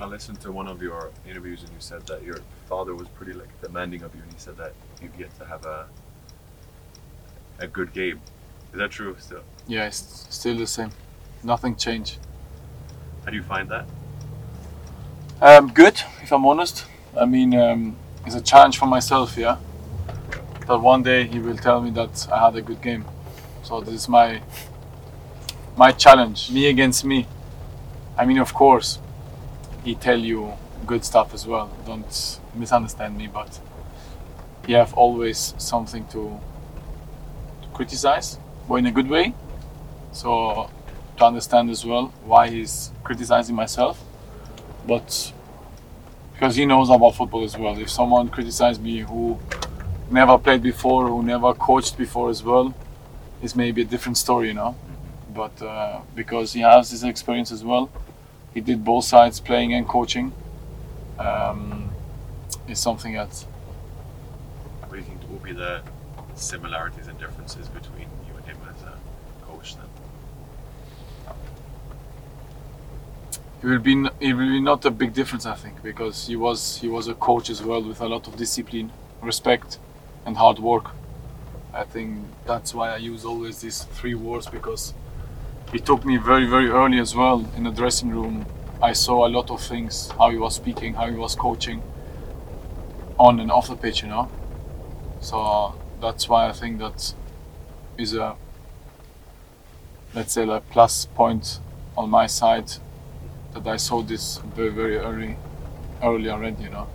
I listened to one of your interviews and you said that your father was pretty like demanding of you, and he said that you get to have a a good game. Is that true still? Yeah, it's still the same. Nothing changed. How do you find that? Um, good, if I'm honest. I mean, um, it's a challenge for myself, yeah. That one day he will tell me that I had a good game. So this is my my challenge, me against me. I mean, of course, he tell you good stuff as well. Don't misunderstand me, but he have always something to, to criticize, but in a good way. So to understand as well why he's criticizing myself, but because he knows about football as well. If someone criticizes me who never played before, who never coached before as well, it's maybe a different story, you know. But uh, because he has this experience as well, he did both sides, playing and coaching. Um, it's something that What do you think will be the similarities and differences between you and him as a coach then? it will be it will be not a big difference, I think, because he was he was a coach as well with a lot of discipline, respect, and hard work. I think that's why I use always these three words because he took me very very early as well in the dressing room. I saw a lot of things, how he was speaking, how he was coaching, on and off the pitch, you know. So that's why I think that is a let's say a plus point on my side that I saw this very very early, early already, you know.